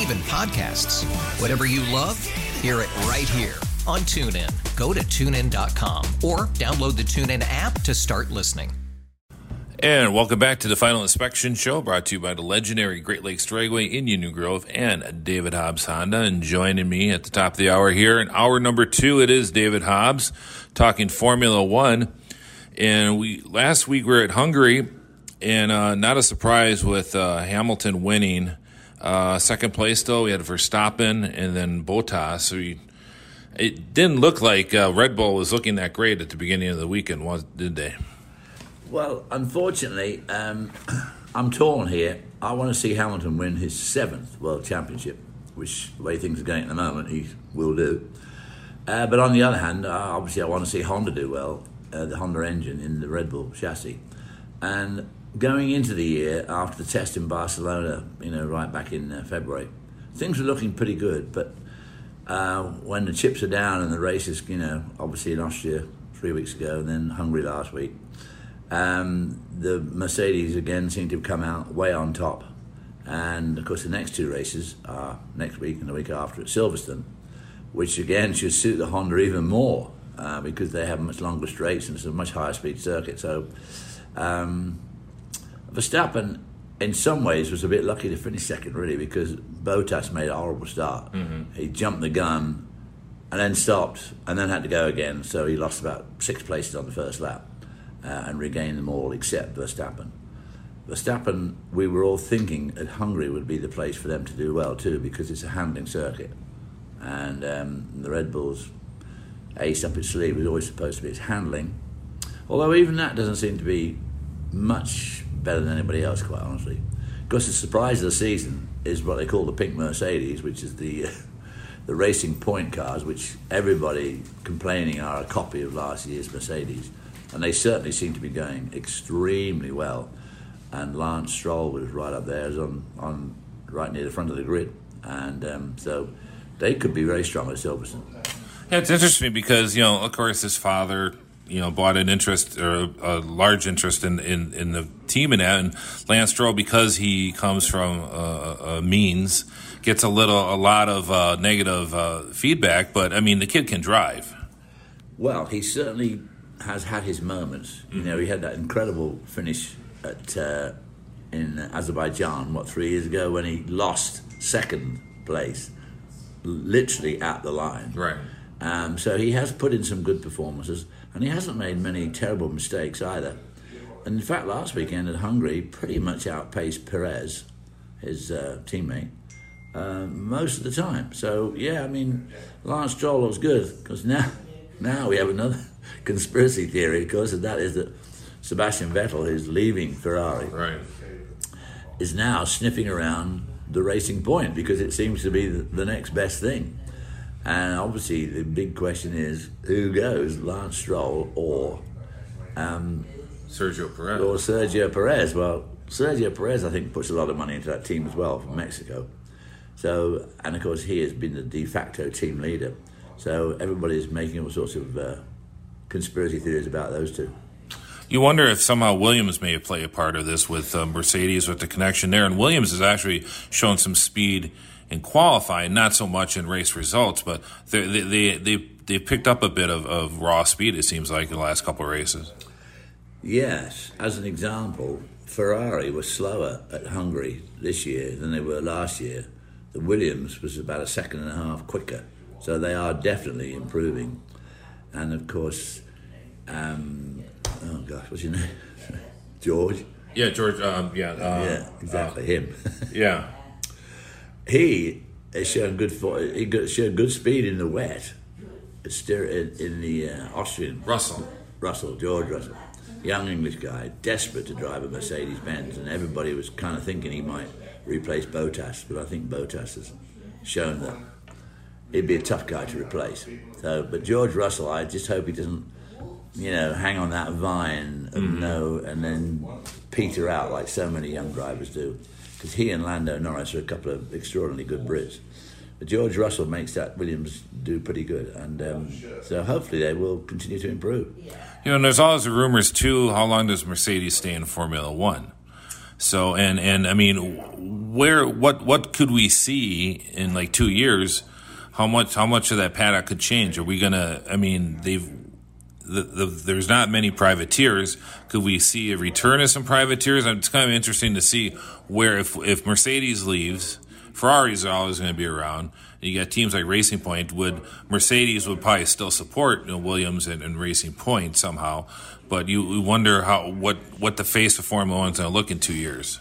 even podcasts. Whatever you love, hear it right here on TuneIn. Go to tunein.com or download the TuneIn app to start listening. And welcome back to the Final Inspection Show, brought to you by the legendary Great Lakes Dragway in Union Grove and David Hobbs Honda. And joining me at the top of the hour here, in hour number two, it is David Hobbs talking Formula One. And we last week we were at Hungary, and uh, not a surprise with uh, Hamilton winning. Uh, second place though, we had Verstappen and then Bottas. So we, it didn't look like uh, Red Bull was looking that great at the beginning of the weekend, was did they? Well, unfortunately, um, I'm torn here. I want to see Hamilton win his seventh World Championship, which the way things are going at the moment, he will do. Uh, but on the other hand, uh, obviously, I want to see Honda do well uh, the Honda engine in the Red Bull chassis. And going into the year after the test in Barcelona, you know, right back in uh, February, things were looking pretty good. But uh, when the chips are down and the races, you know, obviously in Austria three weeks ago and then Hungary last week, um, the Mercedes again seem to have come out way on top. And of course, the next two races are next week and the week after at Silverstone, which again should suit the Honda even more uh, because they have much longer straights and it's a much higher speed circuit. So um, Verstappen, in some ways, was a bit lucky to finish second, really, because Bottas made a horrible start. Mm-hmm. He jumped the gun and then stopped and then had to go again. So he lost about six places on the first lap uh, and regained them all except Verstappen. Verstappen, we were all thinking that Hungary would be the place for them to do well too, because it's a handling circuit, and um, the Red Bulls ace up its sleeve was always supposed to be its handling. Although even that doesn't seem to be much better than anybody else, quite honestly. Because the surprise of the season is what they call the pink Mercedes, which is the uh, the racing point cars, which everybody complaining are a copy of last year's Mercedes, and they certainly seem to be going extremely well. And Lance Stroll was right up there, on on right near the front of the grid, and um, so they could be very strong at Silverstone. Yeah, it's interesting because you know, of course, his father, you know, bought an interest or a large interest in in, in the team in that, and Lance Stroll, because he comes from uh, uh, means, gets a little, a lot of uh, negative uh, feedback. But I mean, the kid can drive. Well, he certainly has had his moments. You know, he had that incredible finish at uh, in Azerbaijan, what three years ago, when he lost second place, literally at the line. Right. Um, so he has put in some good performances, and he hasn't made many terrible mistakes either. And in fact, last weekend at Hungary, pretty much outpaced Perez, his uh, teammate, uh, most of the time. So yeah, I mean, Lance Stroll looks good because now, now we have another conspiracy theory, of course, and that is that Sebastian Vettel, who's leaving Ferrari, right. is now sniffing around the racing point because it seems to be the, the next best thing. And obviously, the big question is who goes, Lance Stroll or um, Sergio Perez? Or Sergio Perez. Well, Sergio Perez, I think, puts a lot of money into that team as well from Mexico. So, and of course, he has been the de facto team leader. So everybody's making all sorts of uh, conspiracy theories about those two. You wonder if somehow Williams may play a part of this with uh, Mercedes, with the connection there. And Williams has actually shown some speed in qualifying, not so much in race results, but they they they they picked up a bit of, of raw speed. It seems like in the last couple of races. Yes, as an example, Ferrari was slower at Hungary this year than they were last year. The Williams was about a second and a half quicker, so they are definitely improving. and of course, um, oh gosh, what's your name? George. Yeah, George. Um, yeah. Uh, yeah, exactly him. Yeah. he has shown good for he got, showed good speed in the wet. In, in the uh, Austrian Russell. Russell George Russell, young English guy, desperate to drive a Mercedes Benz, and everybody was kind of thinking he might replace Bottas, but I think Bottas has shown that he'd be a tough guy to replace. So, but George Russell, I just hope he doesn't, you know, hang on that vine and no, and then peter out like so many young drivers do, because he and Lando Norris are a couple of extraordinarily good Brits. But George Russell makes that Williams do pretty good, and um, so hopefully they will continue to improve. You know, and there's always the rumors too. How long does Mercedes stay in Formula One? So, and and I mean, where what what could we see in like two years? How much how much of that paddock could change? Are we gonna? I mean, they've the, the, there's not many privateers. Could we see a return of some privateers? It's kind of interesting to see where if if Mercedes leaves, Ferraris always going to be around. You got teams like Racing Point. Would Mercedes would probably still support you know, Williams and, and Racing Point somehow, but you, you wonder how what what the face of Formula One is going to look in two years.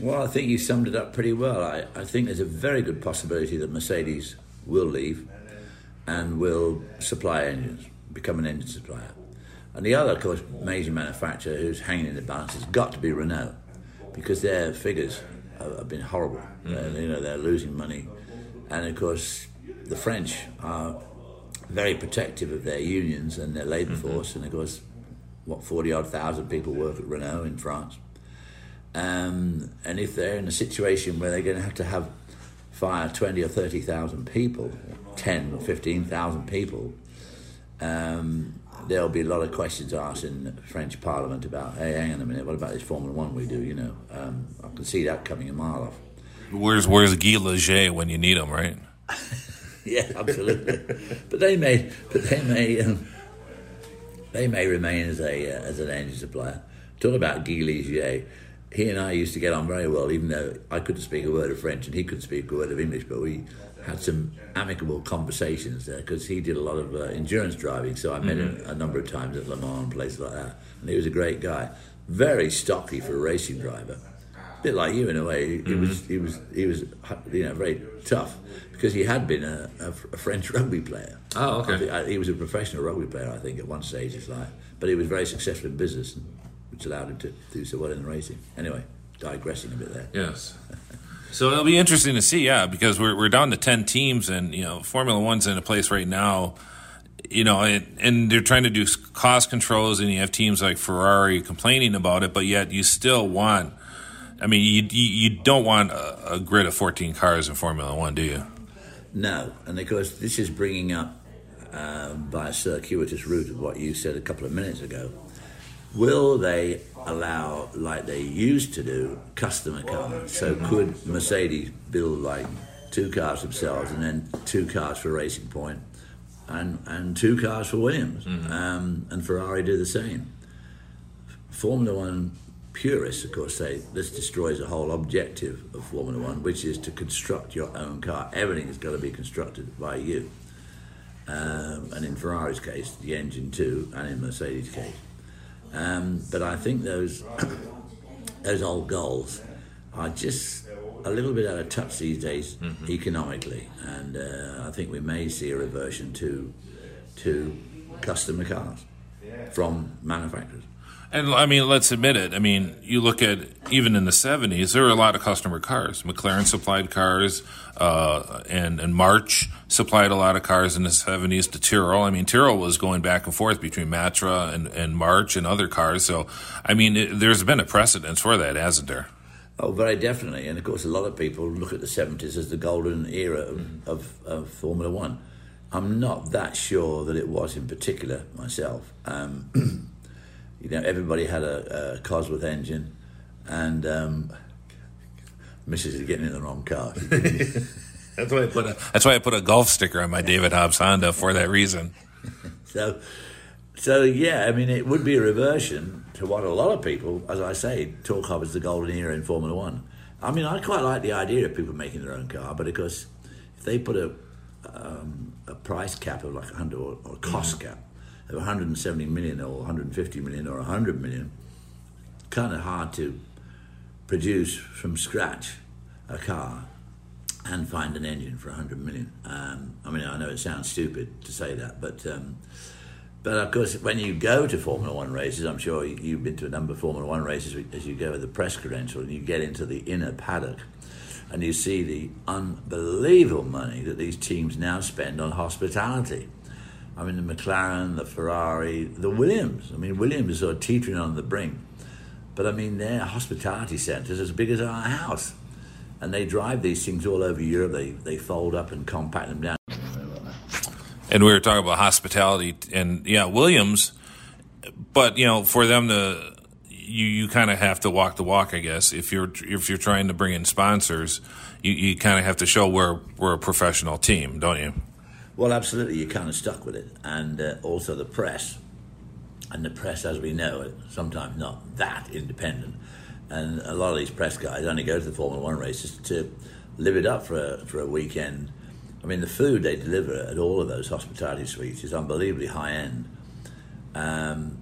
Well, I think you summed it up pretty well. I, I think there's a very good possibility that Mercedes will leave and will supply engines, become an engine supplier. And the other, of course, major manufacturer who's hanging in the balance has got to be Renault, because their figures have, have been horrible. Uh, you know, they're losing money, and of course, the French are very protective of their unions and their labour force, and of course, what forty odd thousand people work at Renault in France. Um, and if they're in a situation where they're going to have to have fire 20 or 30,000 people, 10 or 15,000 people, um, there'll be a lot of questions asked in the French Parliament about, hey, hang on a minute, what about this Formula One we do, you know? Um, I can see that coming a mile off. Where's Where's Guy Ligier when you need him, right? yeah, absolutely. but they may, but they may, um, they may remain as a uh, as an engine supplier. Talk about Guy Ligier. He and I used to get on very well, even though I couldn't speak a word of French and he couldn't speak a word of English. But we had some amicable conversations there because he did a lot of uh, endurance driving. So I met him a number of times at Le Mans and places like that. And he was a great guy, very stocky for a racing driver. A bit like you in a way. He, he was he was he was you know very tough because he had been a, a, a French rugby player. Oh, okay. I I- he was a professional rugby player, I think, at one stage of his life. But he was very successful in business, which allowed him to do so well in racing. Anyway, digressing a bit there. Yes. So it'll be interesting to see, yeah, because we're we're down to ten teams, and you know Formula One's in a place right now, you know, and, they're trying to do cost controls, and you have teams like Ferrari complaining about it, but yet you still want. I mean, you you, you don't want a, a grid of fourteen cars in Formula One, do you? No, and of course, this is bringing up um, by a circuitous route of what you said a couple of minutes ago. Will they allow, like they used to do, customer cars? So could Mercedes build like two cars themselves and then two cars for Racing Point and, and two cars for Williams um, and Ferrari do the same? Formula One purists, of course, say this destroys the whole objective of Formula One, which is to construct your own car. Everything has got to be constructed by you. Um, and in Ferrari's case, the engine too, and in Mercedes' case. Um, but I think those those old goals are just a little bit out of touch these days economically, and uh, I think we may see a reversion to to customer cars from manufacturers. And I mean, let's admit it. I mean, you look at even in the '70s, there were a lot of customer cars. McLaren supplied cars, uh, and and March supplied a lot of cars in the '70s to Tyrrell. I mean, Tyrrell was going back and forth between Matra and, and March and other cars. So, I mean, it, there's been a precedence for that, hasn't there? Oh, very definitely. And of course, a lot of people look at the 70s as the golden era of, of, of Formula One. I'm not that sure that it was in particular myself. Um, you know, everybody had a, a Cosworth engine, and um, Mrs. is getting in the wrong car. That's why I put a that's why I put a golf sticker on my David Hobbs Honda for that reason. So, so yeah, I mean, it would be a reversion to what a lot of people, as I say, talk of as the golden era in Formula One. I mean, I quite like the idea of people making their own car, but of course, if they put a um, a price cap of like a hundred or, or a cost cap, of 170 million or 150 million or 100 million, kind of hard to produce from scratch a car and find an engine for 100 million. Um, I mean, I know it sounds stupid to say that, but um, but of course, when you go to Formula One races, I'm sure you- you've been to a number of Formula One races as you go with the press credential and you get into the inner paddock and you see the unbelievable money that these teams now spend on hospitality. I mean, the McLaren, the Ferrari, the Williams. I mean, Williams of teetering on the brink. But I mean, their hospitality centres as big as our house. And they drive these things all over Europe. They, they fold up and compact them down. And we were talking about hospitality, and yeah, Williams. But you know, for them to, you you kind of have to walk the walk, I guess. If you're if you're trying to bring in sponsors, you, you kind of have to show we're we're a professional team, don't you? Well, absolutely, you're kind of stuck with it. And uh, also the press. And the press, as we know, sometimes not that independent. And a lot of these press guys only go to the Formula One races to live it up for a, for a weekend. I mean, the food they deliver at all of those hospitality suites is unbelievably high end. Um,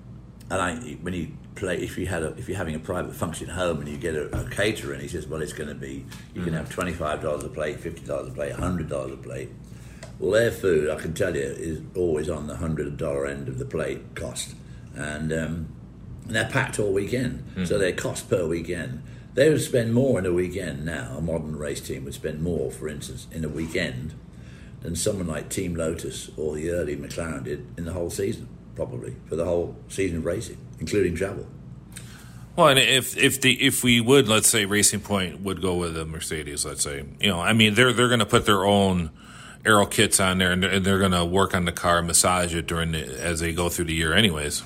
and I, when you play, if you had a, if you're having a private function at home and you get a, a caterer and he says, well, it's going to be, you can have twenty five dollars a plate, fifty dollars a plate, hundred dollars a plate. Well, their food, I can tell you, is always on the hundred dollar end of the plate cost, and, um, and they're packed all weekend. So their cost per weekend, they would spend more in a weekend now. A modern race team would spend more, for instance, in a weekend than someone like Team Lotus or the early McLaren did in the whole season, probably for the whole season of racing, including travel. Well, and if if the if we would let's say Racing Point would go with a Mercedes, let's say you know, I mean they're they're going to put their own aero kits on there and they're, they're going to work on the car, massage it during the, as they go through the year, anyways.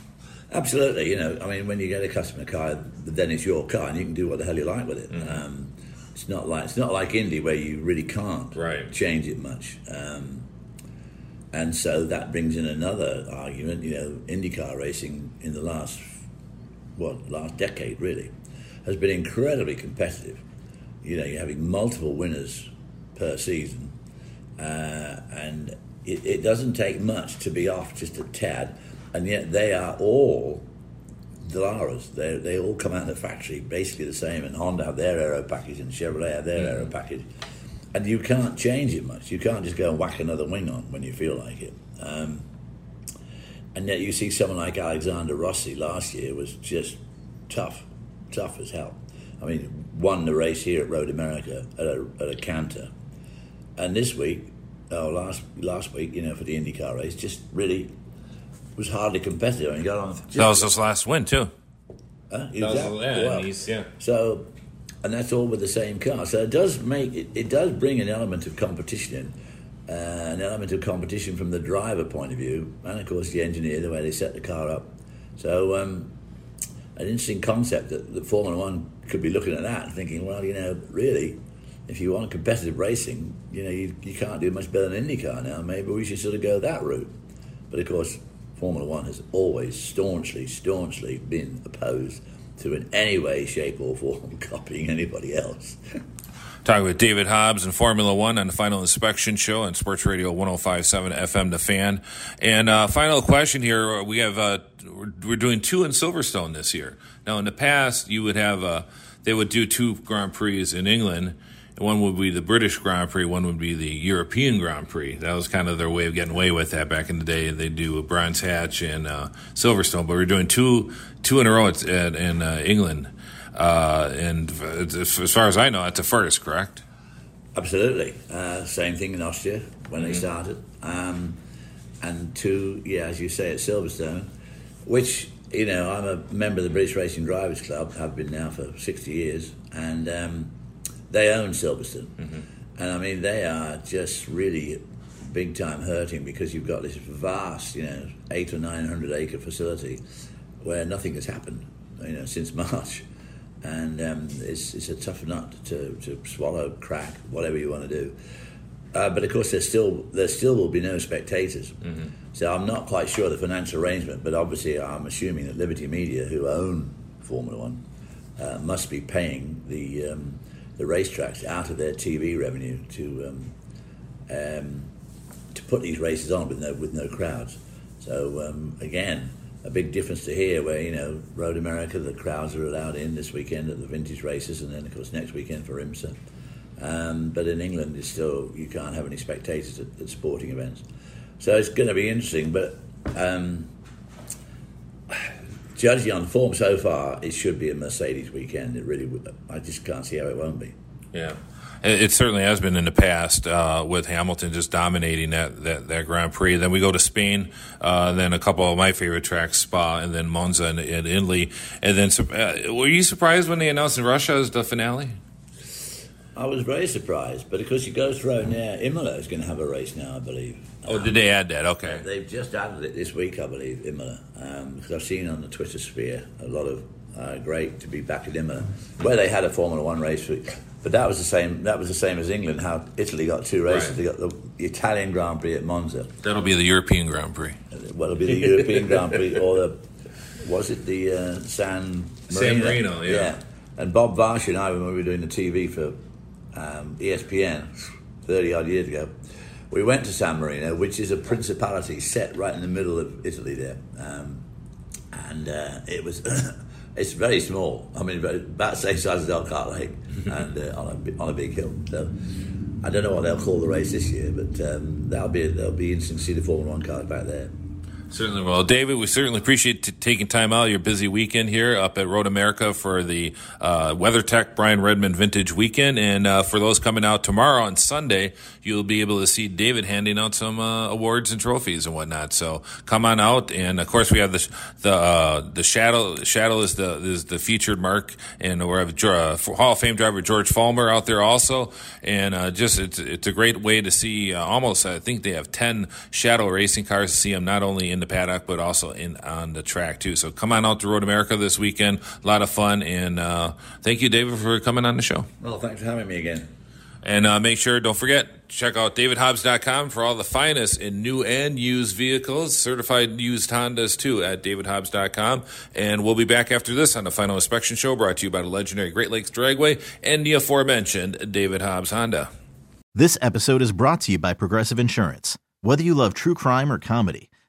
Absolutely, you know, I mean, when you get a customer car, then it's your car, and you can do what the hell you like with it. Um, it's not like it's not like Indy where you really can't Right. change it much. Um, and so that brings in another argument. You know, IndyCar racing in the last what last decade really has been incredibly competitive. You know, you're having multiple winners per season, uh, and it, it doesn't take much to be off just a tad, and yet they are all Dallaras. They they all come out of the factory basically the same, and Honda have their aero package, and Chevrolet have their aero package, and you can't change it much. You can't just go and whack another wing on when you feel like it. Um, and yet you see someone like Alexander Rossi last year was just tough, tough as hell. I mean, won the race here at Road America at a, at a canter, and this week, oh last last week, you know, for the IndyCar race, just really was hardly competitive. And got on. Just, That was his last win too. Huh? Exactly. Well, yeah. so, and that's all with the same car. So it does make it, it does bring an element of competition in, uh, an element of competition from the driver point of view, and of course the engineer, the way they set the car up. So, um, an interesting concept that, that Formula One could be looking at that and thinking, well, you know, really, if you want competitive racing, you know, you, you can't do much better than IndyCar now. Maybe we should sort of go that route. But of course, Formula One has always staunchly, staunchly been opposed to in any way, shape, or form copying anybody else. Talking with David Hobbs and Formula One on the Final Inspection Show on Sports Radio 1057 FM The Fan. And uh, final question here we have, uh, we're, doing two in Silverstone this year. Now, in the past, you would have, uh, they would do two Grand Prix in England. One would be the British Grand Prix, one would be the European Grand Prix. That was kind of their way of getting away with that back in the day. They do a Brands Hatch and uh, Silverstone, but we're doing two two in a row at, at, in uh, England. Uh, and as far as I know, that's the first, correct? Absolutely. Uh, same thing in Austria when they started. Um, and two, yeah, as you say, at Silverstone, which, you know, I'm a member of the British Racing Drivers Club, I've been now for 60 years, and um, they own Silverstone. And I mean, they are just really big time hurting because you've got this vast, you know, eight or 900 acre facility where nothing has happened, you know, since March and um, it's, it's a tough nut to, to swallow, crack, whatever you want to do. Uh, but of course, there still there still will be no spectators. So I'm not quite sure the financial arrangement, but obviously I'm assuming that Liberty Media, who own Formula One, uh, must be paying the um, the racetracks out of their TV revenue to um, um, to put these races on with no with no crowds. So um, again, a big difference to here, where you know Road America, the crowds are allowed in this weekend at the vintage races, and then of course next weekend for IMSA. Um, but in England, it's still you can't have any spectators at, at sporting events. So it's going to be interesting, but. Um, judging on form so far, it should be a Mercedes weekend. It really would. I just can't see how it won't be. Yeah. It certainly has been in the past uh, with Hamilton just dominating that, that, that Grand Prix. Then we go to Spain, uh, then a couple of my favorite tracks, Spa, and then Monza and, and Italy. And then, uh, were you surprised when they announced in Russia as the finale? I was very surprised, but of course, it goes through now. Imola is going to have a race now, I believe. Oh, did they add that? Okay. They've just added it this week, I believe, Imola, um, because I've seen on the Twitter sphere a lot of uh, great to be back at Imola, where they had a Formula One race. Week. But that was the same. That was the same as England. How Italy got two races. Right. They got the Italian Grand Prix at Monza. That'll be the European Grand Prix. Well, it'll be the European Grand Prix or the was it the uh, San San Marino? Marino, yeah. And Bob Varsha and I, when we were doing the TV for um, ESPN thirty odd years ago, we went to San Marino, which is a principality set right in the middle of Italy there, um, and uh, it was. It's very small. I mean, about the same size as Elkhart Lake, and uh, on, a, on a big hill. So, I don't know what they'll call the race this year, but um, that'll be that'll be interesting to see the Formula One cars back there. Certainly will. David, we certainly appreciate t- taking time out of your busy weekend here up at Road America for the uh, WeatherTech Brian Redman Vintage Weekend. And uh, for those coming out tomorrow on Sunday, you'll be able to see David handing out some uh, awards and trophies and whatnot. So come on out. And of course, we have the the uh, the Shadow. Shadow is the is the featured mark, and we have uh, Hall of Fame driver George Follmer out there also. And uh, just it's it's a great way to see uh, almost. I think they have ten Shadow racing cars to see them not only in the paddock but also in on the track too. So come on out to Road America this weekend. A lot of fun, and uh, thank you, David, for coming on the show. Well, thanks for having me again. And uh, make sure, don't forget, check out davidhobbs.com for all the finest in new and used vehicles, certified used Hondas too at davidhobbs.com. And we'll be back after this on the final inspection show brought to you by the legendary Great Lakes Dragway and the aforementioned David Hobbs Honda. This episode is brought to you by Progressive Insurance. Whether you love true crime or comedy,